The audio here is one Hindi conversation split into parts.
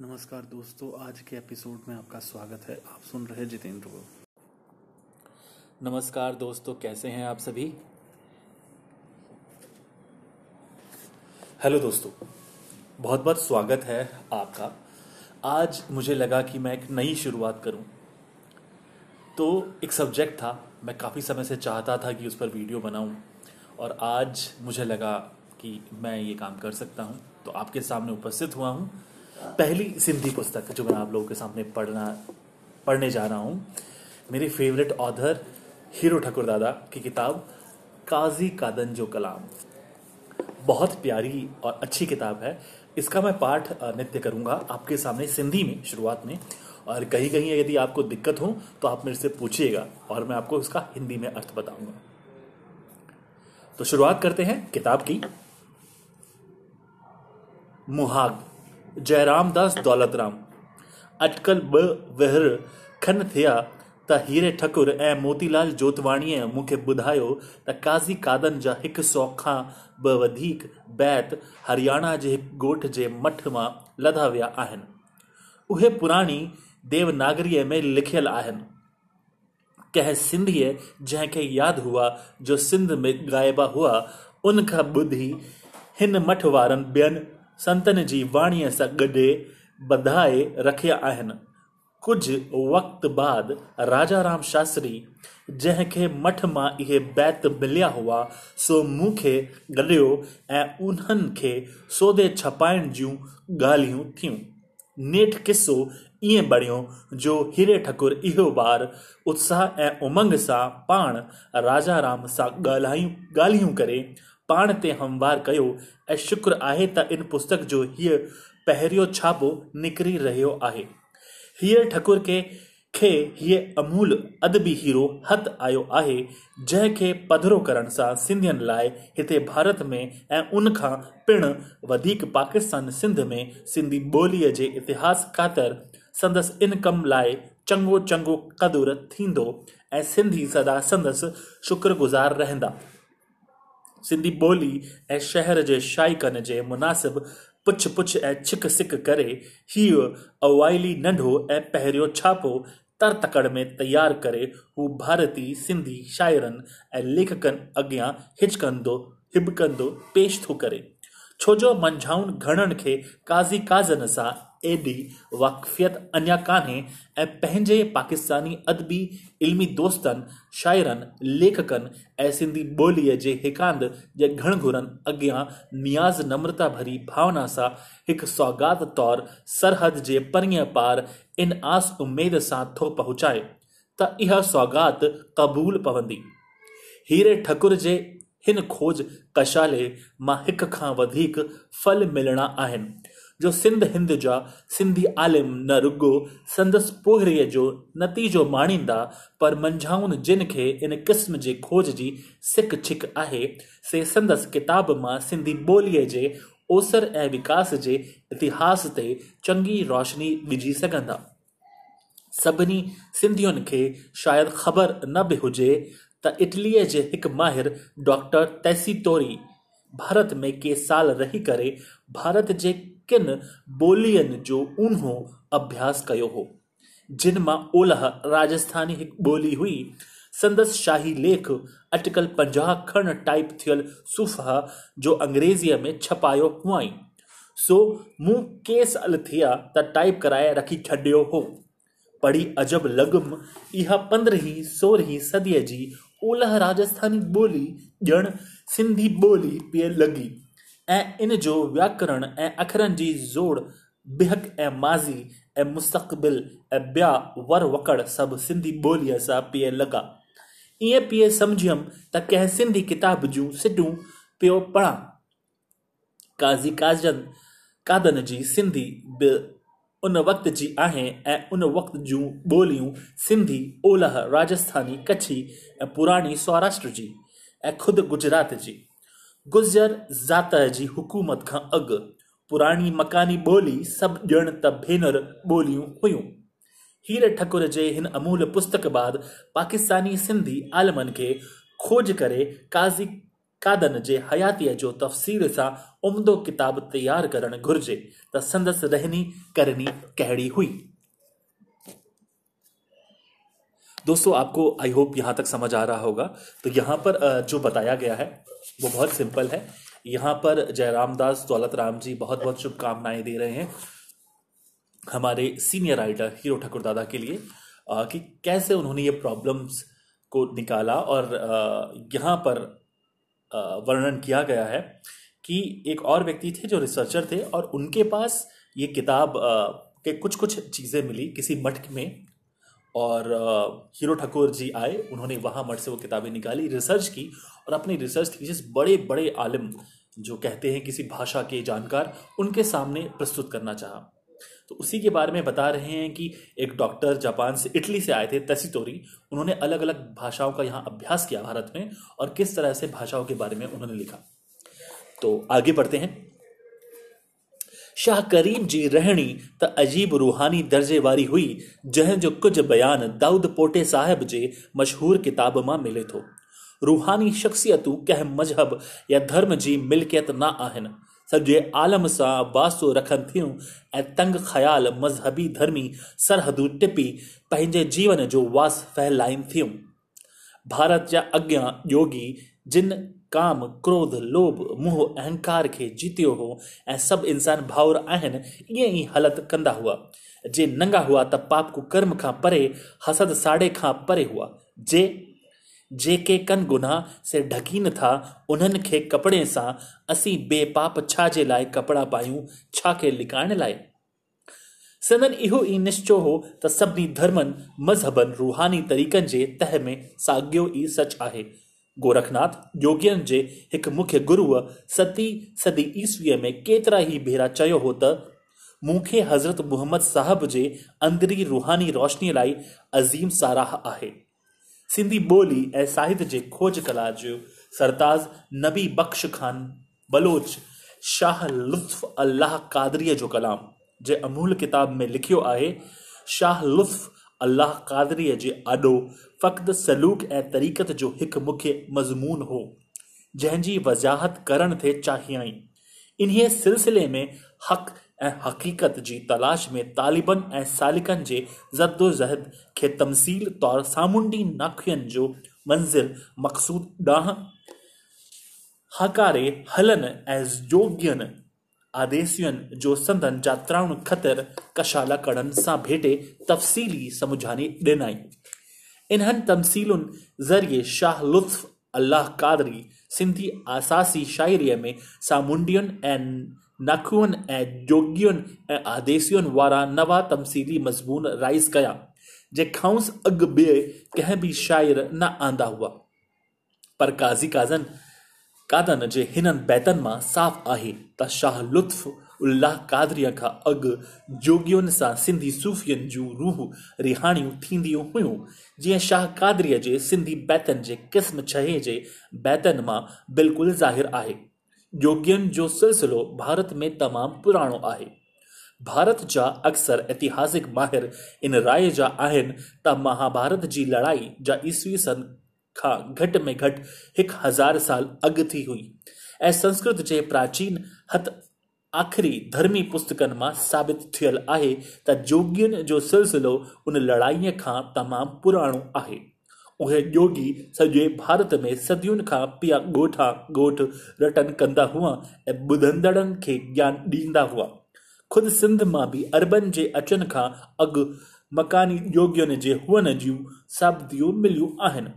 नमस्कार दोस्तों, आज के एपिसोड में आपका स्वागत है। आप सुन रहे जितेंद्र को। नमस्कार दोस्तों, कैसे हैं आप सभी? हेलो दोस्तों, बहुत बहुत स्वागत है आपका। आज मुझे लगा कि मैं एक नई शुरुआत करूँ। तो एक सब्जेक्ट था, मैं काफ़ी समय से चाहता था कि उस पर वीडियो बनाऊँ, और आज मुझे लगा कि मैं ये काम कर सकता हूँ। तो आपके सामने उपस्थित हुआ हूँ। पहली सिंधी पुस्तक जो मैं आप लोगों के सामने पढ़ना, पढ़ने जा रहा हूँ, मेरे फेवरेट ऑथर हीरो ठाकुर दादा की किताब, काजी कादन जो कलाम। बहुत प्यारी और अच्छी किताब है। इसका मैं पाठ नित्य करूँगा आपके सामने सिंधी में, शुरुआत में। और कहीं कहीं यदि आपको दिक्कत हो तो आप मेरे से पूछिएगा और मैं आपको उसका हिंदी में अर्थ बताऊँगा। तो शुरुआत करते हैं किताब की। मुहाग। जयराम दास दौलतराम। अटकल ब वहर खन थिया, त हीरे ठकुर ऐं मोतीलाल जोतवाणीअ मूंखे ॿुधायो त काज़ी कादन जा हिकु सौ खां ब वधीक बैत हरियाणा जे हिकु ॻोठ जे मठ माँ लधा विया आहिनि। उहे पुराणी देवनागरीअ में लिखियल आहिनि। कंहिं सिंधीअ जंहिंखे यादि हुआ, जो सिंध में ॻाइबा हुआ, उन खां ॿुधी हिन मठ वारनि ॿियनि संतनि जी वाणीअ सां गॾे ॿधाए रखिया आहिनि। कुझु वक़्त बाद राजा राम शास्त्री, जंहिंखे मठ माँ इहे बैत मिलिया हुआ, सो मूंखे गॾियो ऐं उन्हनि खे सौदे छपाइण जूं ॻाल्हियूं थियूं। नेठि किसो ईअं बणियो, जो हीरे ठकुर इहो बार उत्साह ऐं उमंग सां पाण राजा राम सां ॻाल्हायूं ॻाल्हियूं करे पाण ते हमवार कयो, ऐं शुक्र आहे त इन पुस्तक जो हीअ पहिरियों छापो निकिरी रहियो आहे। हीअ ठकुर खे खे हीअ अमूल अदबी हीरो हथ आयो आहे जंहिंखे पधरो करण सां सिंधियुनि लाइ हिते भारत में ऐं उन खां पिणु वधीक पाकिस्तान सिंध में सिंधी ॿोलीअ जे इतिहास ख़ातिर संदसि इन कम लाइ चङो चङो क़दुरु थींदो, ऐं सिंधी सदा संदसि शुक्रगुज़ार रहंदा। सिंधी ॿोली ऐं शहर जे शाइकनि जे मुनासिब पुछ पुछ ऐं छिक सिक करे हीउ अवाइली, नंढो ऐं पहिरियों छापो तर तकड़ में तयारु करे हू भारती सिंधी शाइरनि ऐं लेखकनि अॻियाँ हिचकंदो हिबकंदो पेश थो करे। छो जो मंझाउनि घणनि खे काज़ी काज़न सां एॾी वाक़फ़ियत अञा कान्हे, ऐं पंहिंजे पाकिस्तानी अदबी, इल्मी दोस्तनि शाइरनि लेखकनि, ऐं सिंधी ॿोलीअ जे हिकांद जे घणघुरनि अॻियाँ नियाज़ नम्रता भरी भावना सां हिकु सौगात तौरु सरहद जे परीअं पार इन आस उमेद सां थो पहुचाए, त इहा सौगात क़बूल पवंदी। हीरे ठकुर जे हिन खोज कशाले माँ हिक खां वधीक फल मिलणा आहिनि। जो सिंध हिंद जा, सिंधी आलिम न रुगो, संदसि पोहरीअ जो नतीजो माणींदा, पर मंझाउनि जिन खे इन क़िस्म जे खोज जी सिक छिक आहे, से संदसि किताब माँ सिंधी ॿोलीअ जे ओसर ऐं विकास जे इतिहास ते चङी रोशनी विझी सघंदा। सभिनी सिंधियुनि खे शायदि ख़बर न बि हुजे त इटलीअ जे हिकु माहिर डॉक्टर तैसी तोरी भारत में के साल रही करे भारत जे किन ॿोलियुनि जो उन्हो अभ्यास कयो हो, जिन माँ ओलह राजस्थानी ॿोली हुई, संदसि शाही लेख, अटकल पंजाह खण टाइप थियल सुफ़ा जो अंग्रेज़ीअ में छपायो हुआई। सो, मूं केस अल थिया त टाइप कराए रखी छॾियो हो। पढ़ी अजब लॻुमि, इहा पंद्रहीं सोरहीं सदीअ जी ओलह राजस्थानी ॿोली ॼण सिंधी ॿोली पिए लॻी। ऐं इन जो व्याकरण ऐं अखरनि जी ज़ोड़, बिहक ऐं माज़ी ऐं मुस्तक़बिल ऐं ॿिया वर वकड़ सभु सिंधी ॿोलीअ सां पिए लॻा। ईअं पिए सम्झियुमि त कंहिं सिंधी किताब जूं सिटूं पियो पढ़ां। काज़ी काजन, कादन जी सिंधी बि उन वक़्त जी आहे ऐं उन वक़्त जूं ॿोलियूं सिंधी ओलह, राजस्थानी, कच्छी ऐं पुराणी सौराष्ट्र जी ऐं ख़ुदि गुजरात जी। गुज़र ज़ात जी हुकूमत खां अॻु, पुराणी मकानी ॿोली सभु ॼण त भेनर ॿोलियूं हुयूं। हीर ठकुर जे हिन अमूल पुस्तक बाद पाकिस्तानी सिंधी आलमनि खे खोज करे काज़ी कादन जे हयातीअ जो तफ़सील सां उम्दो किताब तैयार करणु घुर्जे, त संदसि रहनी करनी कहिड़ी हुई। दोस्तों, आपको आई होप यहाँ तक समझ आ रहा होगा। तो यहाँ पर जो बताया गया है वो बहुत सिंपल है। यहाँ पर जयराम दास, दौलत राम जी बहुत बहुत शुभकामनाएँ दे रहे हैं हमारे सीनियर राइटर हीरो ठाकुर दादा के लिए कि कैसे उन्होंने ये प्रॉब्लम्स को निकाला और यहाँ पर वर्णन किया गया है कि एक और व्यक्ति थे जो रिसर्चर थे और उनके पास ये किताब के कुछ कुछ चीज़ें मिली किसी मठ में और हीरो ठाकुर जी आए, उन्होंने वहाँ मठ से वो किताबें निकाली, रिसर्च की और अपनी रिसर्च थीसिस बड़े बड़े आलिम जो कहते हैं किसी भाषा के जानकार, उनके सामने प्रस्तुत करना चाहा। तो उसी के बारे में बता रहे हैं कि एक डॉक्टर जापान से, इटली से आए थे, तसीतोरी। उन्होंने अलग अलग भाषाओं का यहाँ अभ्यास किया भारत में और किस तरह से भाषाओं के बारे में उन्होंने लिखा। तो आगे बढ़ते हैं। शाह करीम जी रहणी त अजीब रूहानी दर्जे वारी हुई, जंहिं जो कुझु बयान दाऊद पोटे साहिब जे मशहूर किताब माँ मिले थो। रूहानी शख़्सियतूं कंहिं मज़हब या धर्म जी मिल्कियत न आहिनि। सॼे आलम सां वास्तो रखनि थियूं ऐं तंग ख़्याल मज़हबी धर्मी सरहदूं टिपी पंहिंजे जीवन जो वास फहिलाइनि थियूं। भारत जा अॻियाँ योगी जिन काम, क्रोध, लोभ, मोह, अहंकार खे जीतियो हो, ऐं सभु इंसान भाउर आहिनि ईअं ई हालत कंदा हुआ। जे नंगा हुआ त पाप को कर्म खां परे, हसद साड़े खां परे हुआ। जे जेके कन गुनाह, से ढकीन था, उन्हनि खे कपिड़े सां असीं बेपाप छा जे लाइ कपिड़ा पायूं छा खे लिकाइण लाइ। सदन इहो ई निश्चो हो त सभिनी धर्मनि, मज़हबनि, रूहानी तरीक़नि जे तह में साॻियो ई सच आहे। गोरखनाथ योगियनि जे हिकु मुख्य गुरुअ सती सदी ईसवीअ में केतिरा ई भेरा चयो हो मूंखे हज़रत मुहम्मद साहब जे अंदरी रूहानी रोशनीअ लाइ अज़ीम साराह आहे। सिंधी ॿोली ऐं साहित्य जे खोज कला जो सरताज नबी बख्श खान बलोच शाह लुत्फ अल्लाह कादरीअ जो कलाम, जे अमूल किताब में लिखियो आहे, शाह लुत्फ अल्लाह कादरीअ जे आॾो फ़क़्ति सलूक ऐं तरीक़त जो हिकु मुख्य मज़मून हो। जंहिंजी वज़ाहत करण थे चाहियाई। इन्हीअ सिलसिले में हक़ ऐं हक़ीक़त जी तलाश में तालिबन ऐं सालिकनि जे ज़द्दोज़हद खे तमसील तौरु सामुंडी नाखियनि जो मंज़िल मक़सूद ॾांहुं। हकारे हलनि ऐं जोगियनि आदेसियुनि जो संदन जात्राउनि ख़तर कशाला कड़नि सां भेटे तफ़सीली समुझानी ॾिनाई इन्हनि तमसीलुनि ज़रिए शाह लुत्फ, अल्लाह कादरी, सिंधी आसासी शाइरीअ में सामुंडियुनि ऐं नाखुअनि ऐं जोगियुनि ऐं आदेसियुनि वारा नवा तमसीली मज़मून राइज़ कया, जे खांउसि अॻु ॿिए कंहिं बि शाइर न आंदा हुआ। पर काज़ी काज़न कादन जे हिननि बैतनि माँ साफ़ आहे त शाह लुत्फ उल्लाह कादरीअ खां अॻु जोगियुनि सां सिंधी सूफ़ियनि जूं रूह रिहाणियूं थींदियूं हुयूं। जीअं शाह कादरीअ जे सिंधी बैतनि जे क़िस्म छहे जे बैतनि माँ बिल्कुलु ज़ाहिर आहे। योगियुनि जो सिलसिलो भारत में तमामु पुराणो आहे। भारत जा अक्सर ऐतिहासिक माहिर इन राय जा आहिनि त महाभारत जी लड़ाई जा ईसवी सन खां घटि में घटि हिकु हज़ार साल अॻु थी हुई। ऐं संस्कृत जे प्राचीन हथ आख़िरी धर्मी पुस्तकनि माँ साबित थियल आहे त जोगियुनि जो सिलसिलो उन लड़ाईअ खां तमामु पुराणो आहे। उहे योगी सॼे भारत में सदियुनि खां पिया ॻोठा ॻोठ रटन कंदा हुआ ऐं ॿुधंदड़नि खे ज्ञान ॾींदा हुआ। ख़ुदि सिंध माँ बि अरबनि जे अचनि खां अॻु मकानी योगियुनि जे हुअण जूं साबितियूं मिलियूं आहिनि।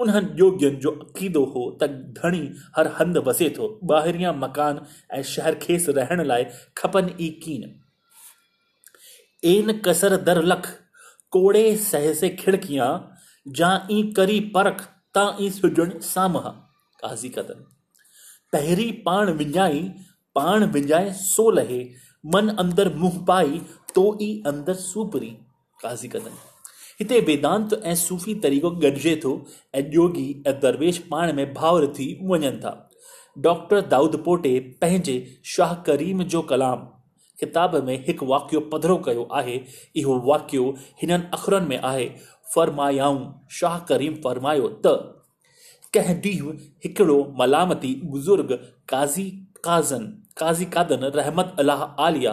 उन्हनि योगियुनि जो अक़ीदो हो त धणी हर हंधि वसे थो। ॿाहिरियाँ मकान ऐं शहर खेसि रहण लाइ खपनि ई कीन। एन कसर दर लख, कोड़े सहसे खिड़कियाँ, जा ई करी परख, ता ई सुजण सामह। काज़ी कदन पहिरीं पाण विञाई, पाण विञाए सो लहे, मन अंदर मुंहुं पाई तो ई अंदर सूपरी। काज़ी कदन हिते वेदांत ऐं सूफ़ी तरीक़ो गॾिजे थो ऐं योगी ऐं दरवेश पाण में भाउर थी वञनि था। डॉक्टर दाऊद पोटे पंहिंजे शाह करीम जो कलाम किताब में हिकु वाक़ियो पधरो कयो आहे। इहो वाक़ियो हिननि अख़रनि में आहे, फ़रमायाऊं, शाह करीम फ़रमायो त, कंहिं ॾींहुं हिकिड़ो मलामती बुज़ुर्ग काज़ी काज़न, काज़ी कादन रहमत अलाह आलिया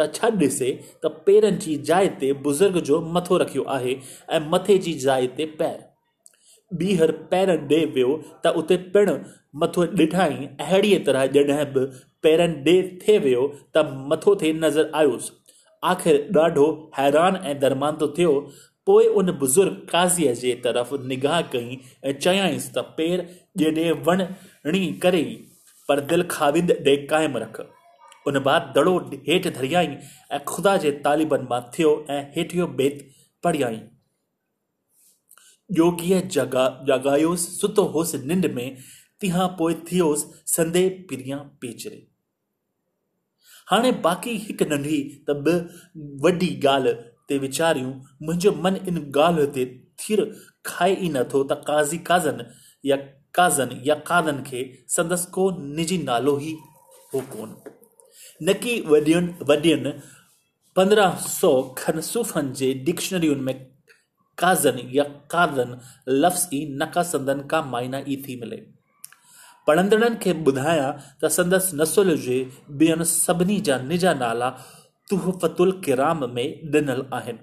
त छा ॾिसे त पेरनि ते बुज़ुर्ग जो मथो रखियो आहे ऐं मथे जी जाइ ते पैर। ॿीहर पेरनि ॾे वियो त उते पिणु मथो ॾिठाई अहिड़ीअ तरह जॾहिं बि पेरनि ॾे थिए वियो त मथो थिए नज़र आयुसि। आख़िर ॾाढो हैरान ऐं दरमांदो थियो। पोइ उन बुज़ुर्ग काज़ीअ जे तरफ़ निगाह कई ऐं चयाईंसि त पेर ॼेॾे वणणी करे पर दिलि खाविंद ॾे क़ाइमु रख। उन बाद दड़ो हेठि धरियाई, ऐं ख़ुदा जे तालिबनि माँ थियो ऐं हेठियो बेत पढ़ियाई। योगीअ जगा जॻायोसि सुतो होसि निंड में, तिहां पोइ थियोसि संदे पिरियाँ पेचरे। हाणे बाक़ी हिकु नंढी त ॿ वॾी ॻाल्हि ते वीचारियूं, मुंहिंजो मन इन ॻाल्हि ते थिर खाए ई नथो त काज़ी काज़न या काज़न या कादन खे संदसि को निजी नालो ई हो कोन। न की वॾियुनि पंद्रह सौ खनि सूफ़नि जे डिक्शनरियुनि में काज़न या कादन लफ़्ज़ ई नका संदन का मायना ई थी मिले। पढ़ंदड़नि खे ॿुधायां त संदसि नसुल जे ॿियनि सभिनी जा निजा नाला तुहफ़तुल किराम में ॾिनल आहिनि,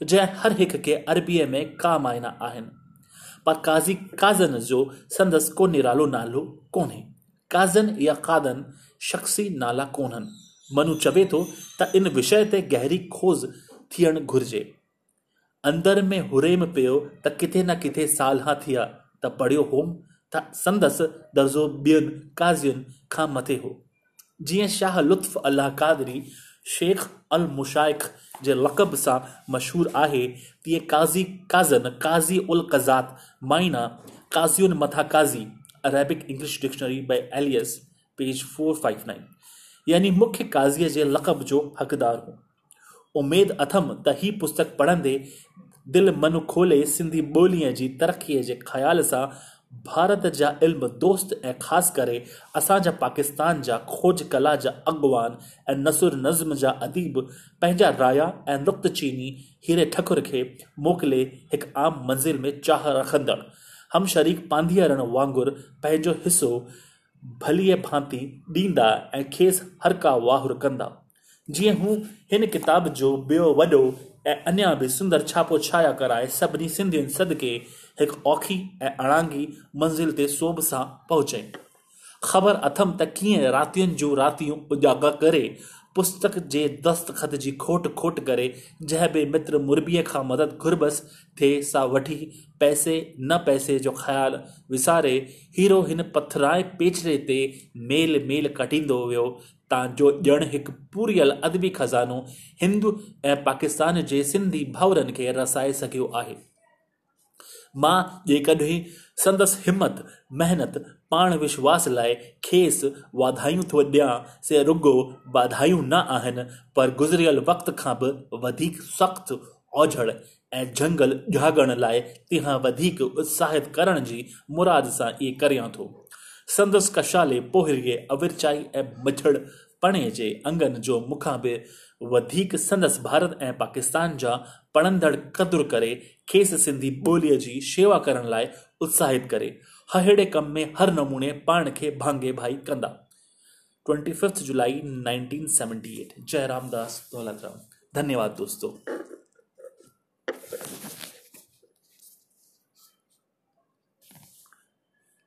जंहिं हर हिक खे अरबीअ में का मायना आहिनि। पर काज़ी, काज़न जो संदसि को निरालो नालो कोन्हे। काज़न या कादन शख़्सी नाला कोन्हनि। मनु चवे तो त इन विषय ते गहरी खोज थियणु घुर्जे। अंदर में हुरेम पियो त किथे न किथे सालहा थिया त पढ़ियो होम त संदसि दर्जो ॿियनि काज़ियुनि खां मथे हो। जीअं शाह लुत्फ़ अलाह कादरी शेख अल मुशाइख जे लक़ब सां मशहूरु आहे, तीअं काज़ी काज़न, काज़ी उल क़ज़ात, माइना, काज़ियुनि मथा Qazi, Arabic English dictionary by Elias. Page four five nine यानी मुख्य काज़ीअ जे लक़ब जो हक़दार हो। उमेद अथम त ही पुस्तक पढ़ंदे दिलि मन खोले सिंधी ॿोलीअ जी तरक़ीअ जे ख़्याल सां, भारत जा इल्म दोस्त ऐं ख़ासि करे असांजा पाकिस्तान जा खोज कला जा अॻवान ऐं नसुर नज़्म जा अदीब पंहिंजा राया नुक़्त चीनी हीरे ठकुर खे मोकिले हिकु आम मंज़िल में चाह रखंदड़। हम शरीक पांधीअरनि वांगुरु पंहिंजो हिसो भलीअ भांति ॾींदा ऐं खेसि हर का वाहुर कंदा। जीअं हू हिन किताब जो ॿियो वॾो ऐं अञा बि सुंदर छापो छाया कराए सभिनी सिंधियुनि सदिके हिकु औखी ऐं अणांगी मंज़िल ते सोभ सां पहुचई ख़बर अथमि त कीअं रातियुनि जूं रातियूं उजागर करे पुस्तक जे दस्तख़त जी खोट खोट करे, जंहिं बि मित्र मुरबीअ खां मदद घुरबस थिए सा वठी पैसे न पैसे जो ख़्यालु विसारे, हीरो हिन पथराए पेचरे ते मेल मेल कटींदो वियो। तां जो ॼण हिकु पूरियल अदबी ख़ज़ानो हिंदू ऐं पाकिस्तान जे सिंधी भाउरनि खे रसाए सघियो आहे। माँ जेकॾहिं संदसि हिमत महिनत पाण विश्वास लाइ खेसि वाधायूं थो ॾियाँ। से रुगो वाधायूं न आहिनि, पर गुज़िरियल वक़्त खां बि वधीक सख़्तु ओझड़ ऐं झंगल जाॻण लाइ तिहां वधीक उत्साहित करण जी मुराद सां इहे करियाँ थो। संदसि कशाले पोहिरीअ अविरचाई ऐं मिठड़ पणे जे अंगनि जो मूंखां बि वधीक संदसि भारत ऐं पाकिस्तान जा पढ़ंदड़ क़दुरु करे, खेसि सिंधी ॿोलीअ जी शेवा करण लाइ उत्साहित करे। हहेड़े कम में हर नमूने पाण के भांगे भाई कंदा। Twenty fifth July 1978 Jairam Das Daulat Ram धन्यवाद दोस्तों।